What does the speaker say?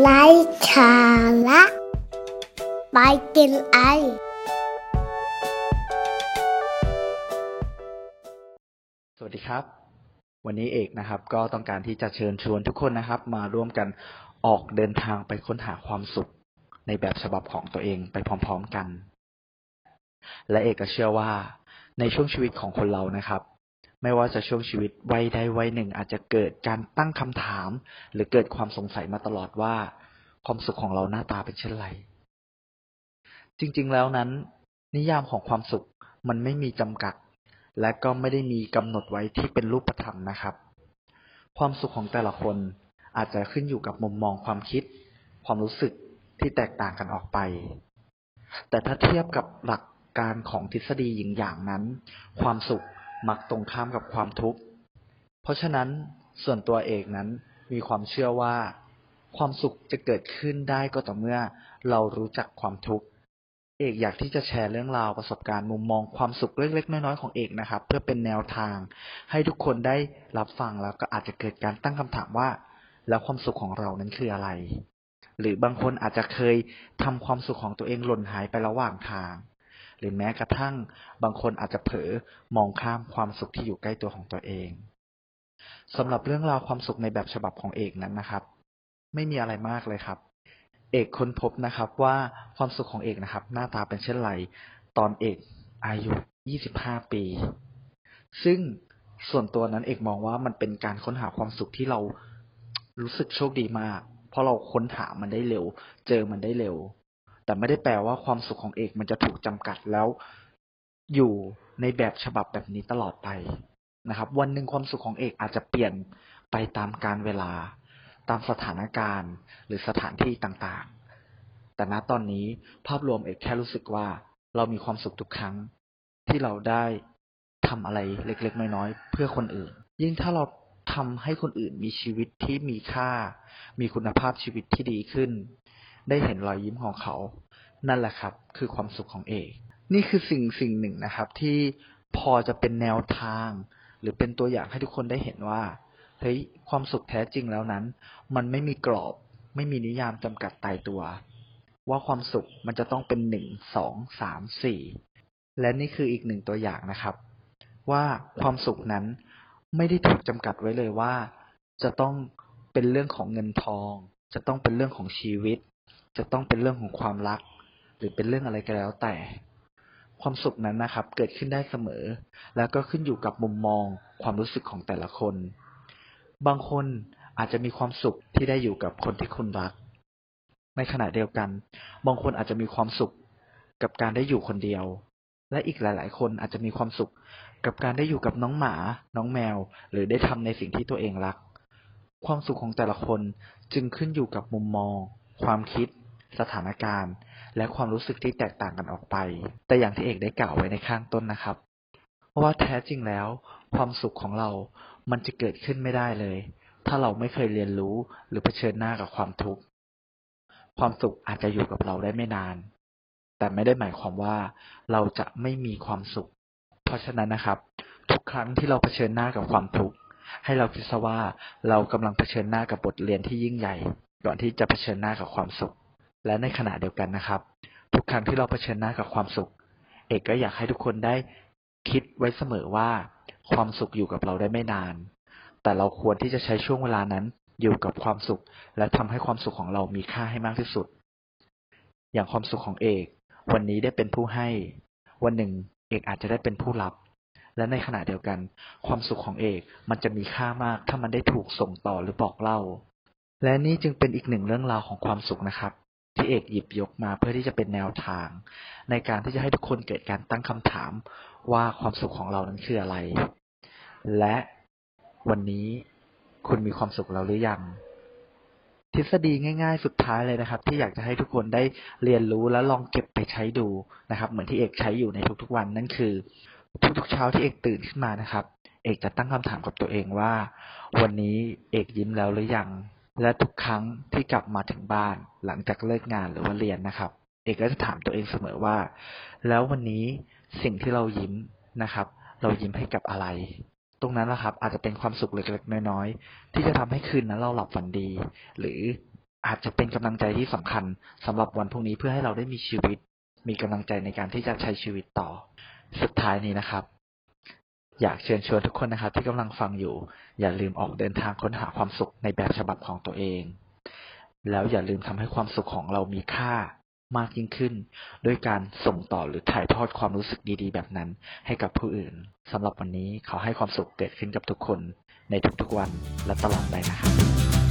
ไร้สาระไปกินไอ สวัสดีครับ วันนี้เอกนะครับ ก็ต้องการที่จะเชิญชวนทุกคนนะครับ มาร่วมกันออกเดินทางไปค้นหาความสุข ในแบบฉบับของตัวเองไปพร้อม ๆกัน และเอกก็เชื่อว่าในช่วงชีวิตของคนเรานะครับ ไม่ว่าจะช่วงชีวิตวัยใดวัยหนึ่ง อาจจะเกิดการตั้งคำถาม หรือเกิดความสงสัยมาตลอดว่า ความสุขของเราหน้าตาเป็นเช่นไร จริงๆแล้วนั้น นิยามของความสุขมันไม่มีจำกัด และก็ไม่ได้มีกำหนดไว้ที่เป็นรูปธรรมนะครับ ความสุขของแต่ละคนอาจจะขึ้นอยู่กับมุมมองความคิด ความรู้สึกที่แตกต่างกันออกไป แต่ถ้าเทียบกับหลักการของทฤษฎีหยิงอย่างนั้น ความสุข มักตรงข้ามกับความทุกข์ เพราะฉะนั้นส่วนตัวเอกนั้นมีความเชื่อว่า ความสุขจะเกิดขึ้นได้ก็ต่อเมื่อเรารู้จักความทุกข์ เอกอยากที่จะแชร์เรื่องราวประสบการณ์มุมมองความสุขเล็กๆน้อยๆของเอกนะครับ เพื่อเป็นแนวทาง ให้ทุกคนได้รับฟังแล้วก็อาจจะเกิดการตั้งคำถามว่า แล้วความสุขของเรานั้นคืออะไร หรือบางคนอาจจะเคยทำความสุขของตัวเองหล่นหายไประหว่างทาง หรือแม้กระทั่งบางคนอาจจะเผลอมองข้ามความสุขที่อยู่ใกล้ตัวของตัวเองสำหรับเรื่องราวความสุขในแบบฉบับของเอกนั้นนะครับ ไม่มีอะไรมากเลยครับ เอกค้นพบนะครับว่าความสุขของเอกนะครับ หน้าตาเป็นเช่นไรตอนเอกอายุ 25 ปี ซึ่งส่วนตัวนั้นเอกมองว่ามันเป็นการค้นหาความสุขที่เรารู้สึกโชคดีมาก เพราะเราค้นหามันได้เร็ว เจอมันได้เร็ว แต่ไม่ได้แปลว่าความสุขของเอกมันจะถูกจำกัดแล้ว อยู่ในแบบฉบับแบบนี้ตลอดไปนะครับ วันหนึ่งความสุขของเอกอาจจะเปลี่ยนไปตามการเวลา ตามสถานการณ์ หรือสถานที่ต่างๆ แต่ณตอนนี้ภาพรวมเอกแค่รู้สึกว่า เรามีความสุขทุกครั้ง ที่เราได้ทำอะไรเล็ก ๆ น้อยๆเพื่อคนอื่น ยิ่งถ้าเราทำให้คนอื่นมีชีวิตที่มีค่า มีคุณภาพชีวิตที่ดีขึ้น ได้เห็นรอยยิ้มของเขา นั่นแหละครับ คือความสุขของเอก นี่คือสิ่งสิ่งหนึ่งนะครับ ที่พอจะเป็นแนวทาง หรือเป็นตัวอย่างให้ทุกคนได้เห็นว่าเฮ้ยความสุขแท้จริงแล้วนั้น มันไม่มีกรอบ ไม่มีนิยามจำกัดตายตัว ว่าความสุขมันจะต้องเป็นหนึ่งสองสามสี่และนี่คืออีกหนึ่งตัวอย่างนะครับ ว่าความสุขนั้นไม่ได้ถูกจำกัดไว้เลยว่า จะต้องเป็นเรื่องของเงินทอง จะต้องเป็นเรื่องของชีวิต จะต้องเป็นเรื่องของความรัก หรือเป็นเรื่องอะไรก็แล้วแต่ ความสุขนั้นนะครับ เกิดขึ้นได้เสมอ แล้วก็ขึ้นอยู่กับมุมมอง ความรู้สึกของแต่ละคน บางคนอาจจะมีความสุขที่ได้อยู่กับคนที่คุณรัก ในขณะเดียวกัน บางคนอาจจะมีความสุขกับการได้อยู่คนเดียว และอีกหลาย ๆ คนอาจจะมีความสุขกับการได้อยู่กับน้องหมา น้องแมว หรือได้ทำในสิ่งที่ตัวเองรัก ความสุขของแต่ละคนจึงขึ้นอยู่กับมุมมอง ความคิด สถานการณ์ และความรู้สึกที่แตกต่างกันออกไป แต่อย่างที่เอกได้กล่าวไว้ในข้างต้นนะครับว่าแท้จริงแล้ว ความสุขของเรา มันจะเกิดขึ้นไม่ได้เลย ถ้าเราไม่เคยเรียนรู้หรือเผชิญหน้ากับความทุกข์ ความสุขอาจจะอยู่กับเราได้ไม่นาน แต่ไม่ได้หมายความว่าเราจะไม่มีความสุข เพราะฉะนั้นนะครับ ทุกครั้งที่เราเผชิญหน้ากับความทุกข์ ให้เราคิดซะว่าเรากำลังเผชิญหน้ากับบทเรียนที่ยิ่งใหญ่ ก่อนที่จะเผชิญหน้ากับความสุข และในขณะเดียวกันนะครับ ทุกครั้งที่เราเผชิญหน้ากับความสุข เอกก็อยากให้ทุกคนได้คิดไว้เสมอว่า ความสุขอยู่กับเราได้ไม่นาน แต่เราควรที่จะใช้ช่วงเวลานั้นอยู่กับความสุข และทำให้ความสุขของเรามีค่าให้มากที่สุด อย่างความสุขของเอก วันนี้ได้เป็นผู้ให้ วันหนึ่ง เอกอาจจะได้เป็นผู้รับ และในขณะเดียวกัน ความสุขของเอกมันจะมีค่ามาก ถ้ามันได้ถูกส่งต่อหรือบอกเล่า และนี่จึงเป็นอีกหนึ่งเรื่องราวของความสุขนะครับ ที่เอกหยิบยกมาเพื่อที่จะเป็นแนวทาง ในการที่จะให้ทุกคนเกิดการตั้งคำถามว่าความสุขของเรานั้นคืออะไร และวันนี้คุณมีความสุขแล้วหรือยัง ทฤษฎีง่ายๆ สุดท้ายเลยนะครับ ที่อยากจะให้ทุกคนได้เรียนรู้และลองเก็บไปใช้ดูนะครับ เหมือนที่เอกใช้อยู่ในทุกๆวันนั่นคือ ทุกๆเช้าที่เอกตื่นขึ้นมานะครับ เอกจะตั้งคำถามกับตัวเองว่า วันนี้เอกยิ้มแล้วหรือยัง และทุกครั้งที่กลับมาถึงบ้านหลังจากเลิกงานหรือว่าเรียนนะครับ เอกก็จะถามตัวเองเสมอว่า แล้ววันนี้สิ่งที่เรายิ้มนะครับ เรายิ้มให้กับอะไร ตรงนั้นนะครับ อาจจะเป็นความสุขเล็กๆน้อยๆที่จะทำให้คืนนั้นเราหลับฝันดี หรืออาจจะเป็นกำลังใจที่สำคัญสำหรับวันพรุ่งนี้เพื่อให้เราได้มีชีวิต มีกำลังใจในการที่จะใช้ชีวิตต่อ สุดท้ายนี้นะครับ อยากเชิญชวนทุกคนนะครับ ที่กำลังฟังอยู่ อย่าลืมออกเดินทางค้นหาความสุขในแบบฉบับของตัวเอง แล้วอย่าลืมทำให้ความสุขของเรามีค่ามากยิ่งขึ้น ด้วยการส่งต่อหรือถ่ายทอดความรู้สึกดีๆ แบบนั้นให้กับผู้อื่นสำหรับวันนี้ขอให้ความสุขเกิดขึ้นกับทุกคนในทุกๆวันและตลอดไปนะครับ